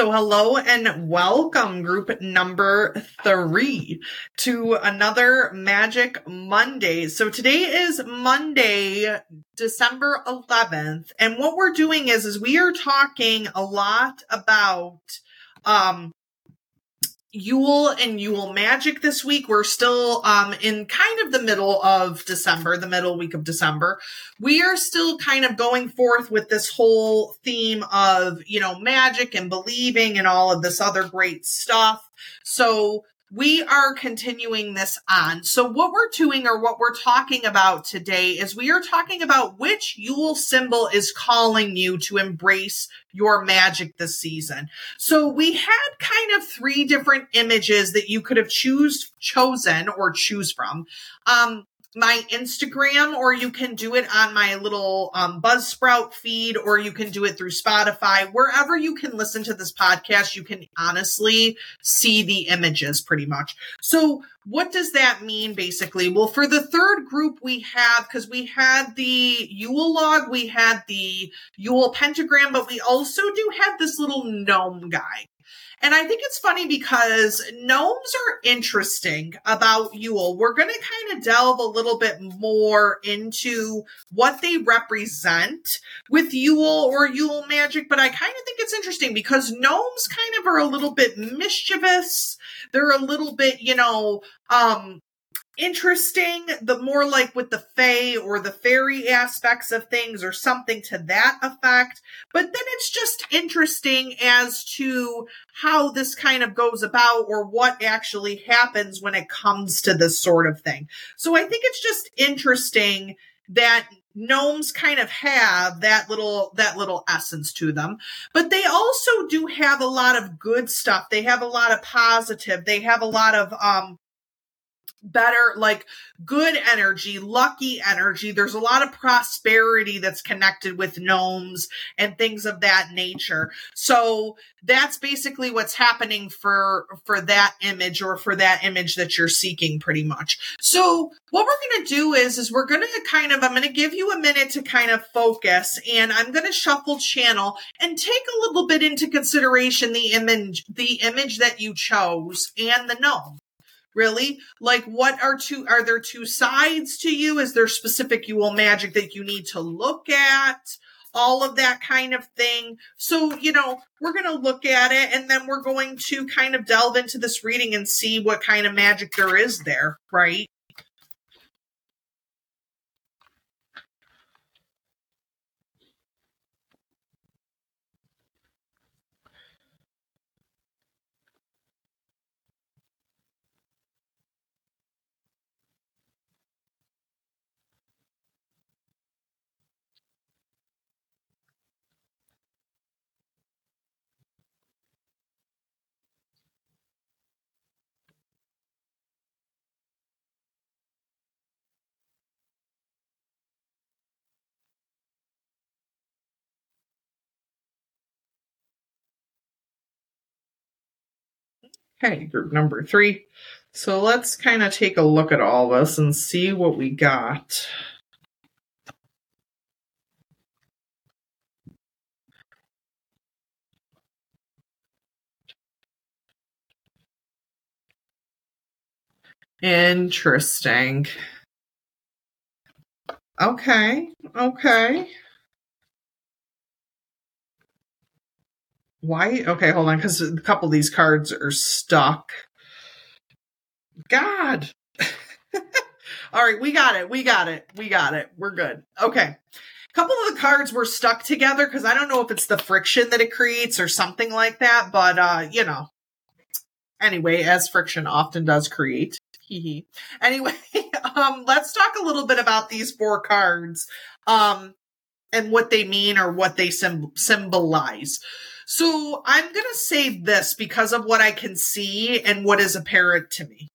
So, hello and welcome, group number three, to another Magic Monday. So, today is Monday, December 11th, and what we're doing is, is we are talking a lot about um, Yule and Yule Magic this week. We're still um, in kind of the middle of December, the middle week of December. We are still kind of going forth with this whole theme of, you know, magic and believing and all of this other great stuff. So we are continuing this on. So what we're doing or what we're talking about today is we are talking about which Yule symbol is calling you to embrace your magic this season. So we had kind of three different images that you could have choose chosen or choose from. Um, my Instagram, or you can do it on my little um, Buzzsprout feed, or you can do it through Spotify. Wherever you can listen to this podcast, you can honestly see the images pretty much. So, what does that mean basically? Well, for the third group, we have because we had the Yule log, we had the Yule pentagram, but we also do have this little gnome guy. And I think it's funny because gnomes are interesting about Yule. We're going to kind of delve a little bit more into what they represent with Yule or Yule magic, but I kind of think it's interesting because gnomes kind of are a little bit mischievous. They're a little bit, you know, um, interesting, the more like with the fae or the fairy aspects of things or something to that effect. But then it's just interesting as to how this kind of goes about or what actually happens when it comes to this sort of thing. So I think it's just interesting that gnomes kind of have that little that little essence to them but they also do have a lot of good stuff they have a lot of positive they have a lot of um better, like good energy, lucky energy. There's a lot of prosperity that's connected with gnomes and things of that nature. So that's basically what's happening for, for that image or for that image that you're seeking pretty much. So what we're going to do is, is we're going to kind of, I'm going to give you a minute to kind of focus and I'm going to shuffle channel and take a little bit into consideration the image, the image that you chose and the gnome really? Like what are two are there two sides to you? Is there specific Yule magic that you need to look at? All of that kind of thing. So you know we're going to look at it and then we're going to kind of delve into this reading and see what kind of magic there is there right Okay, group number three. So let's kind of take a look at all this and see what we got. Interesting. Okay, okay. Why? Okay, hold on, because a couple of these cards are stuck. God. All right, we got it. We got it. We got it. We're good. Okay. A couple of the cards were stuck together because I don't know if it's the friction that it creates or something like that, but uh, you know. Anyway, as friction often does create. anyway, um, let's talk a little bit about these four cards. Um, and what they mean or what they symbolize. So I'm going to say this because of what I can see and what is apparent to me.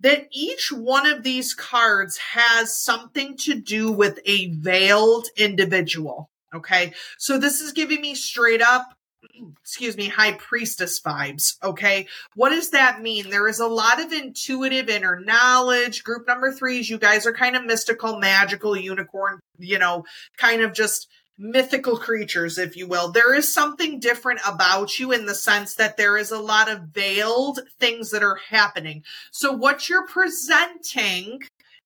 That each one of these cards has something to do with a veiled individual. Okay. So this is giving me straight up excuse me, high priestess vibes. Okay. What does that mean? There is a lot of intuitive inner knowledge. Group number three is you guys are kind of mystical, magical, unicorn, you know, kind of just mythical creatures, if you will. There is something different about you in the sense that there is a lot of veiled things that are happening. So what you're presenting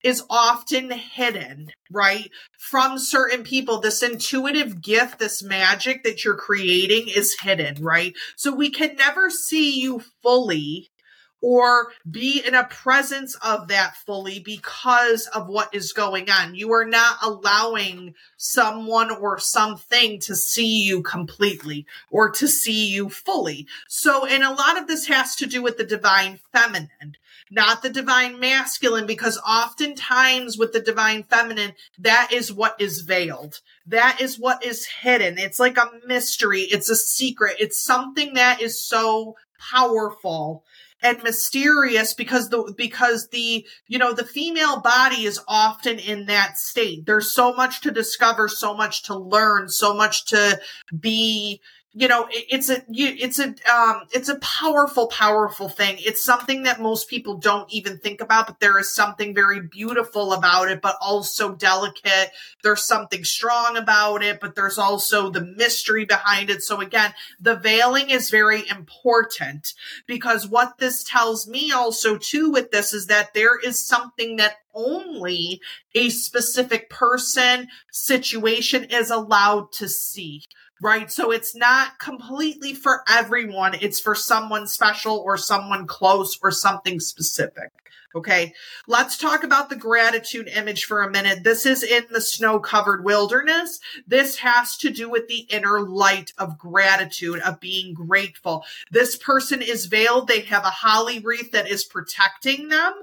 is often hidden, right? From certain people, this intuitive gift, this magic that you're creating is hidden, right? So we can never see you fully or be in a presence of that fully because of what is going on. You are not allowing someone or something to see you completely or to see you fully. So, and a lot of this has to do with the divine feminine, not the divine masculine, because oftentimes with the divine feminine, that is what is veiled. That is what is hidden. It's like a mystery. It's a secret. It's something that is so powerful and mysterious because the because the you know the female body is often in that state. There's so much to discover so much to learn so much to be you know it's a it's a um it's a powerful powerful thing. It's something that most people don't even think about but there is something very beautiful about it but also delicate. There's something strong about it but there's also the mystery behind it. So again the veiling is very important because what this tells me also too with this is that there is something that only a specific person situation is allowed to see right? So it's not completely for everyone. It's for someone special or someone close or something specific. Okay. Let's talk about the gratitude image for a minute. This is in the snow covered wilderness. This has to do with the inner light of gratitude, of being grateful. This person is veiled. They have a holly wreath that is protecting them.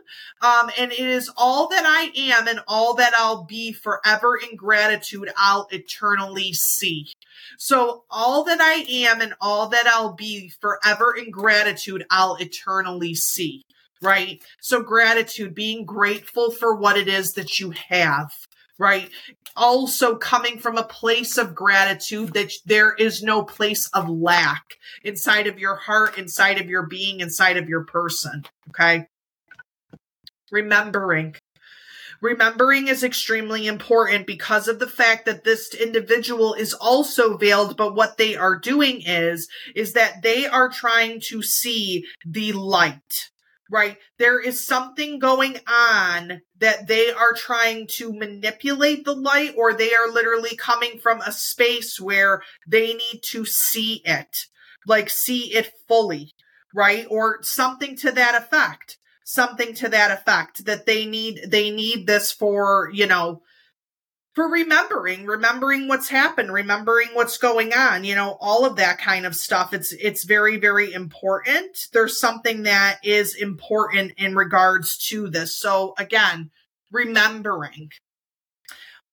Um, and it is all that I am and all that I'll be forever in gratitude. I'll eternally see. So all that I am and all that I'll be forever in gratitude, I'll eternally see right? So gratitude, being grateful for what it is that you have, right? Also coming from a place of gratitude that there is no place of lack inside of your heart, inside of your being, inside of your person, okay? Remembering. Remembering is extremely important because of the fact that this individual is also veiled, but what they are doing is, is that they are trying to see the light right? There is something going on that they are trying to manipulate the light, or they are literally coming from a space where they need to see it, like see it fully, right? Or something to that effect. Something to that effect that they need, they need this for, you know, for remembering, remembering what's happened, remembering what's going on, you know, all of that kind of stuff. It's, it's very, very important. There's something that is important in regards to this. So again, remembering,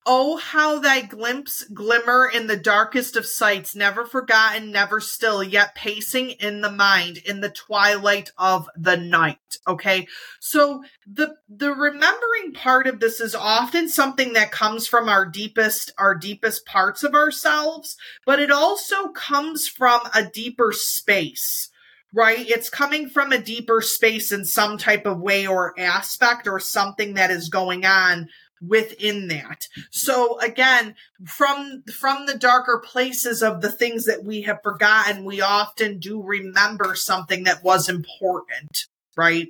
Oh, how thy glimpse glimmer in the darkest of sights, never forgotten, never still, yet pacing in the mind in the twilight of the night. Okay. So the, the remembering part of this is often something that comes from our deepest, our deepest parts of ourselves, but it also comes from a deeper space right? It's coming from a deeper space in some type of way or aspect or something that is going on within that. So again, from from the darker places of the things that we have forgotten, we often do remember something that was important, right?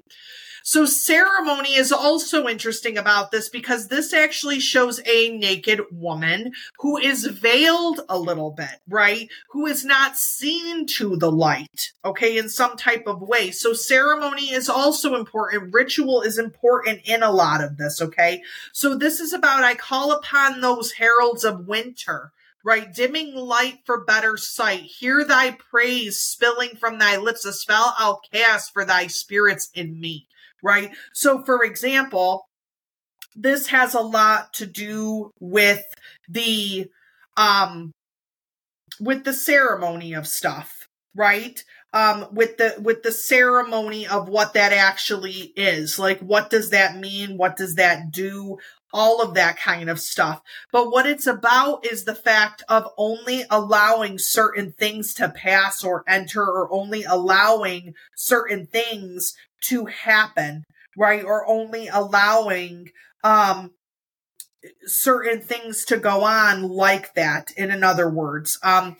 So ceremony is also interesting about this because this actually shows a naked woman who is veiled a little bit, right? Who is not seen to the light, okay, in some type of way. So ceremony is also important. Ritual is important in a lot of this, okay? So this is about I call upon those heralds of winter right? Dimming light for better sight. Hear thy praise spilling from thy lips, a spell I'll cast for thy spirits in me right? So, for example, this has a lot to do with the um with the ceremony of stuff, right? Um with the with the ceremony of what that actually is. Like what does that mean? What does that do? All of that kind of stuff. But what it's about is the fact of only allowing certain things to pass or enter or only allowing certain things to happen, right? Or only allowing, um, certain things to go on like that in other words um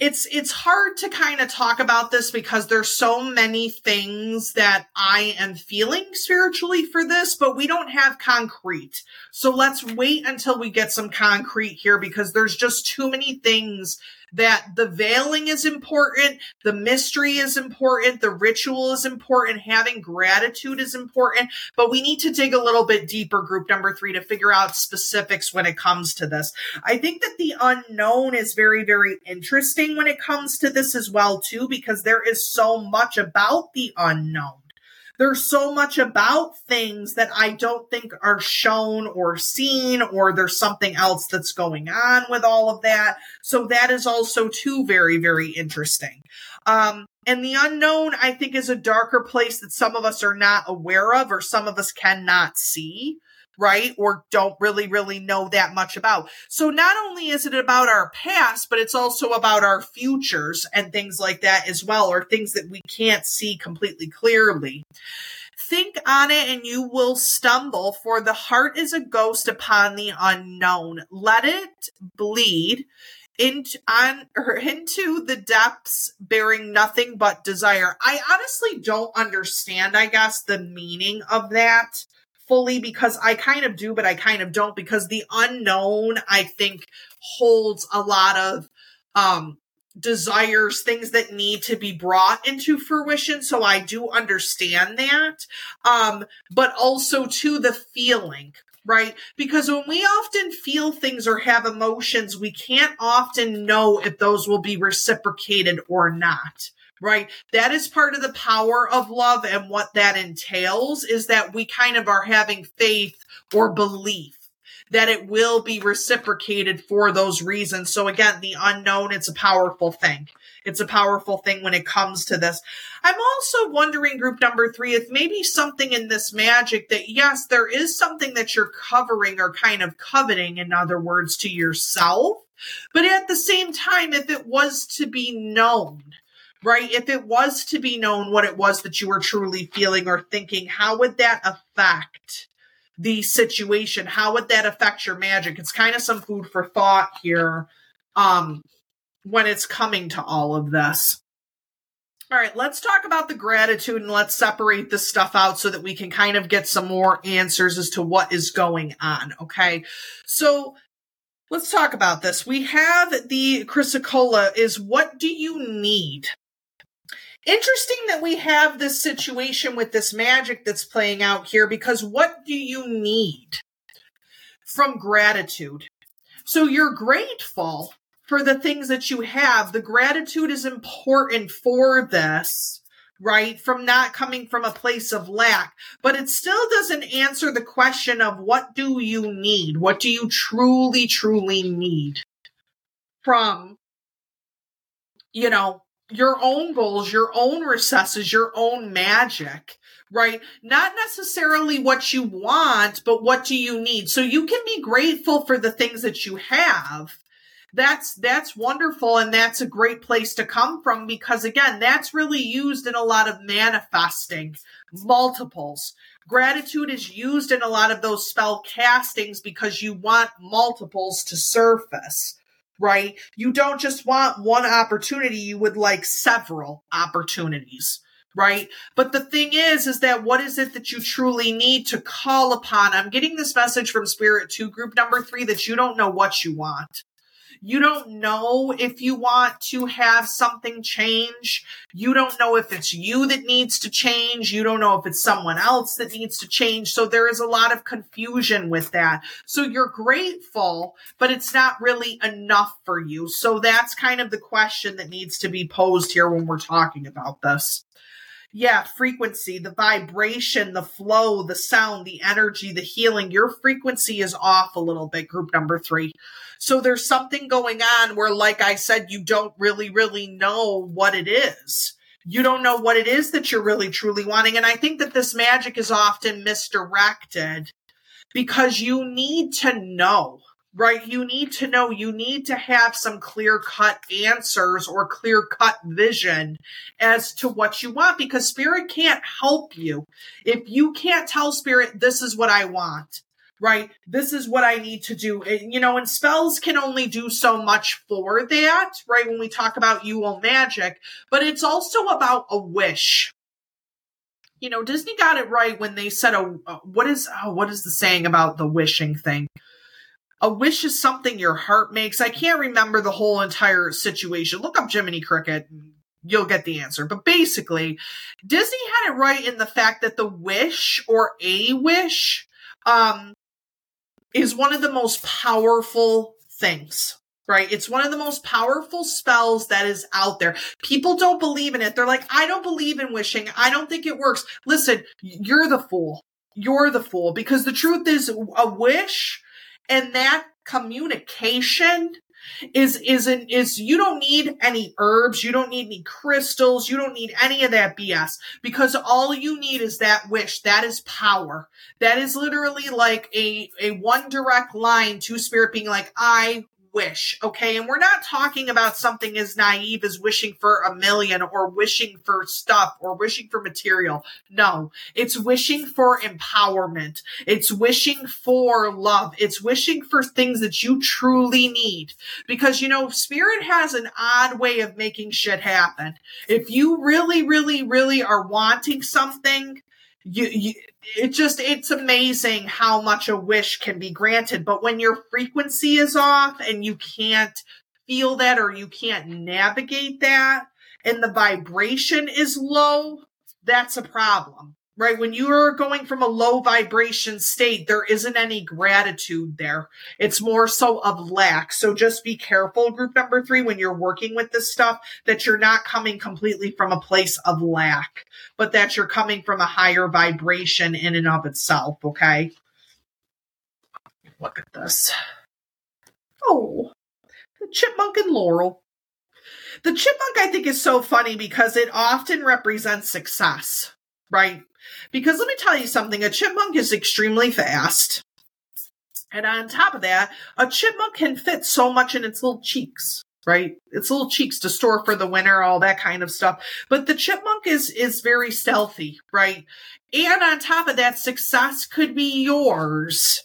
it's it's hard to kind of talk about this because there's so many things that I am feeling spiritually for this, but we don't have concrete. So let's wait until we get some concrete here because there's just too many things that the veiling is important, the mystery is important, the ritual is important, having gratitude is important, but we need to dig a little bit deeper, group number three, to figure out specifics when it comes to this. I think that the unknown is very, very interesting when it comes to this as well, too, because there is so much about the unknown. There's so much about things that I don't think are shown or seen, or there's something else that's going on with all of that. So that is also too very, very interesting. Um, and the unknown, I think, is a darker place that some of us are not aware of or some of us cannot see right? Or don't really, really know that much about. So not only is it about our past, but it's also about our futures and things like that as well, or things that we can't see completely clearly. Think on it and you will stumble, for the heart is a ghost upon the unknown. Let it bleed into on or into the depths bearing nothing but desire. I honestly don't understand, I guess, the meaning of that fully because I kind of do, but I kind of don't because the unknown, I think, holds a lot of um, desires, things that need to be brought into fruition. So I do understand that. Um, but also to the feeling, right? Because when we often feel things or have emotions, we can't often know if those will be reciprocated or not right? That is part of the power of love. And what that entails is that we kind of are having faith or belief that it will be reciprocated for those reasons. So again, the unknown, it's a powerful thing. It's a powerful thing when it comes to this. I'm also wondering, group number three, if maybe something in this magic that, yes, there is something that you're covering or kind of coveting, in other words, to yourself. But at the same time, if it was to be known, right? If it was to be known what it was that you were truly feeling or thinking, how would that affect the situation? How would that affect your magic? It's kind of some food for thought here um, when it's coming to all of this. All right, let's talk about the gratitude and let's separate this stuff out so that we can kind of get some more answers as to what is going on. Okay. So let's talk about this. We have the chrysocolla is what do you need? Interesting that we have this situation with this magic that's playing out here because what do you need from gratitude? So you're grateful for the things that you have. The gratitude is important for this, right? From not coming from a place of lack, but it still doesn't answer the question of what do you need? What do you truly, truly need from, you know, your own goals, your own recesses, your own magic, right? Not necessarily what you want, but what do you need? So you can be grateful for the things that you have. That's, that's wonderful. And that's a great place to come from because again, that's really used in a lot of manifesting multiples. Gratitude is used in a lot of those spell castings because you want multiples to surface right? You don't just want one opportunity, you would like several opportunities, right? But the thing is, is that what is it that you truly need to call upon? I'm getting this message from Spirit 2 group number three that you don't know what you want. You don't know if you want to have something change. You don't know if it's you that needs to change. You don't know if it's someone else that needs to change. So there is a lot of confusion with that. So you're grateful, but it's not really enough for you. So that's kind of the question that needs to be posed here when we're talking about this yeah, frequency, the vibration, the flow, the sound, the energy, the healing, your frequency is off a little bit, group number three. So there's something going on where, like I said, you don't really, really know what it is. You don't know what it is that you're really, truly wanting. And I think that this magic is often misdirected because you need to know right? You need to know, you need to have some clear cut answers or clear cut vision as to what you want because spirit can't help you. If you can't tell spirit, this is what I want, right? This is what I need to do. You know, and spells can only do so much for that, right? When we talk about you Yule magic, but it's also about a wish. You know, Disney got it right when they said, "A what is oh, what is the saying about the wishing thing?" A wish is something your heart makes. I can't remember the whole entire situation. Look up Jiminy Cricket you'll get the answer. But basically, Disney had it right in the fact that the wish or a wish um, is one of the most powerful things. Right? It's one of the most powerful spells that is out there. People don't believe in it. They're like, I don't believe in wishing. I don't think it works. Listen, you're the fool. You're the fool because the truth is a wish and that communication is is an is you don't need any herbs, you don't need any crystals, you don't need any of that BS because all you need is that wish. That is power. That is literally like a a one direct line to spirit being like I wish, okay? And we're not talking about something as naive as wishing for a million or wishing for stuff or wishing for material. No, it's wishing for empowerment. It's wishing for love. It's wishing for things that you truly need. Because, you know, spirit has an odd way of making shit happen. If you really, really, really are wanting something, you, you it just it's amazing how much a wish can be granted but when your frequency is off and you can't feel that or you can't navigate that and the vibration is low that's a problem right? When you are going from a low vibration state, there isn't any gratitude there. It's more so of lack. So just be careful, group number three, when you're working with this stuff, that you're not coming completely from a place of lack, but that you're coming from a higher vibration in and of itself, okay? Look at this. Oh, the chipmunk and laurel. The chipmunk, I think, is so funny because it often represents success, right? Because let me tell you something a chipmunk is extremely fast. And on top of that, a chipmunk can fit so much in its little cheeks, right? Its little cheeks to store for the winter, all that kind of stuff. But the chipmunk is is very stealthy, right? And on top of that, success could be yours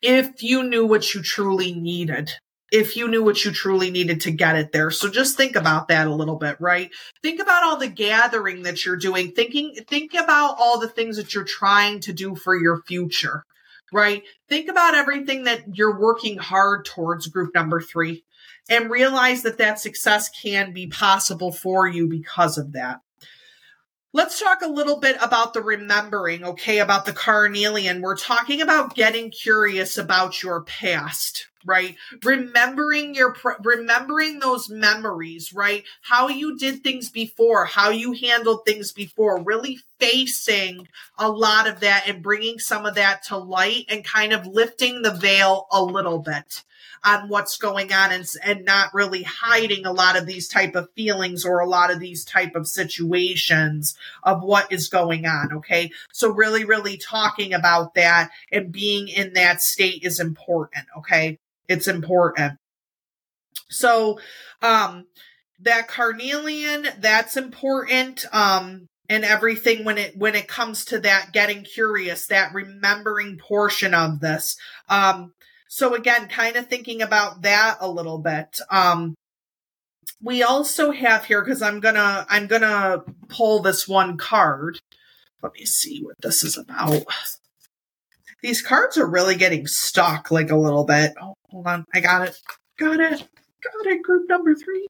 if you knew what you truly needed if you knew what you truly needed to get it there. So just think about that a little bit, right? Think about all the gathering that you're doing, thinking, think about all the things that you're trying to do for your future, right? Think about everything that you're working hard towards group number three and realize that that success can be possible for you because of that. Let's talk a little bit about the remembering, okay, about the carnelian. We're talking about getting curious about your past, right? Remembering your, remembering those memories, right? How you did things before, how you handled things before, really facing a lot of that and bringing some of that to light and kind of lifting the veil a little bit on what's going on and, and not really hiding a lot of these type of feelings or a lot of these type of situations of what is going on. Okay. So really, really talking about that and being in that state is important. Okay. It's important. So, um, that carnelian, that's important. Um, and everything when it when it comes to that getting curious that remembering portion of this um so again, kind of thinking about that a little bit. Um, we also have here because I'm gonna I'm gonna pull this one card. Let me see what this is about. These cards are really getting stuck like a little bit. Oh, hold on, I got it, got it, got it. Group number three.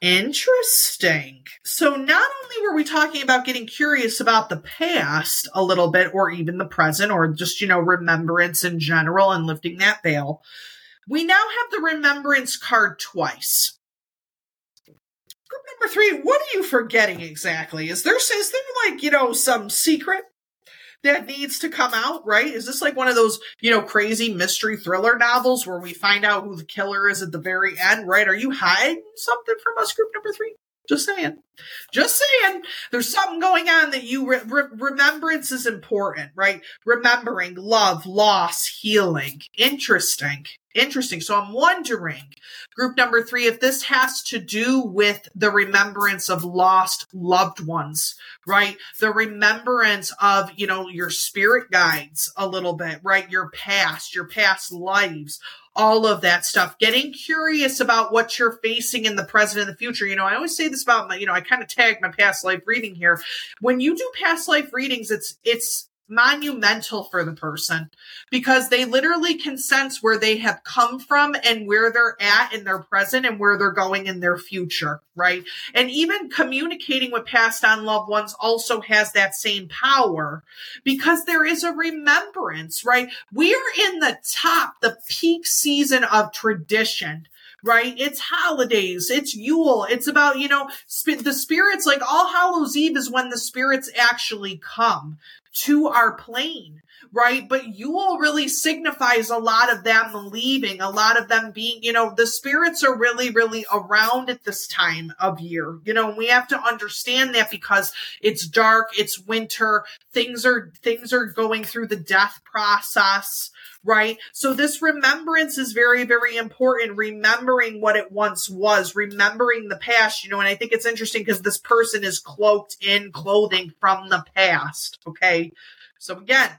Interesting. So not only were we talking about getting curious about the past a little bit, or even the present, or just, you know, remembrance in general and lifting that veil, we now have the remembrance card twice. Group number three, what are you forgetting exactly? Is there, is there like, you know, some secret that needs to come out, right? Is this like one of those, you know, crazy mystery thriller novels where we find out who the killer is at the very end, right? Are you hiding something from us, group number three? Just saying. Just saying. There's something going on that you re- re- remembrance is important, right? Remembering love, loss, healing. Interesting. Interesting. So I'm wondering, group number three, if this has to do with the remembrance of lost loved ones, right? The remembrance of, you know, your spirit guides a little bit, right? Your past, your past lives, all of that stuff, getting curious about what you're facing in the present and the future. You know, I always say this about my, you know, I kind of tag my past life reading here. When you do past life readings, it's, it's, monumental for the person because they literally can sense where they have come from and where they're at in their present and where they're going in their future, right? And even communicating with passed on loved ones also has that same power because there is a remembrance, right? We are in the top, the peak season of tradition right? It's holidays, it's Yule, it's about, you know, sp- the spirits, like All Hallows Eve is when the spirits actually come to our plane, right? But Yule really signifies a lot of them leaving, a lot of them being, you know, the spirits are really, really around at this time of year. You know, we have to understand that because it's dark, it's winter, things are, things are going through the death process, right? So this remembrance is very, very important. Remembering what it once was, remembering the past, you know, and I think it's interesting because this person is cloaked in clothing from the past. Okay. So again,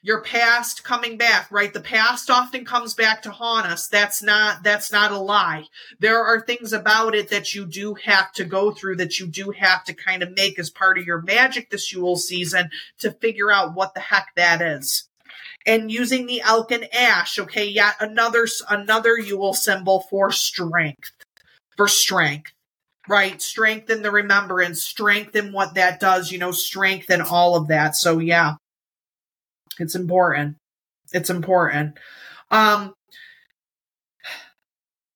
your past coming back, right? The past often comes back to haunt us. That's not, that's not a lie. There are things about it that you do have to go through that you do have to kind of make as part of your magic this Yule season to figure out what the heck that is and using the elk and ash. Okay, yet another another Yule symbol for strength. For strength. Right, Strength strengthen the remembrance, strengthen what that does, you know, strengthen all of that. So yeah. It's important. It's important. Um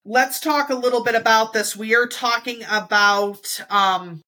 let's talk a little bit about this. We are talking about um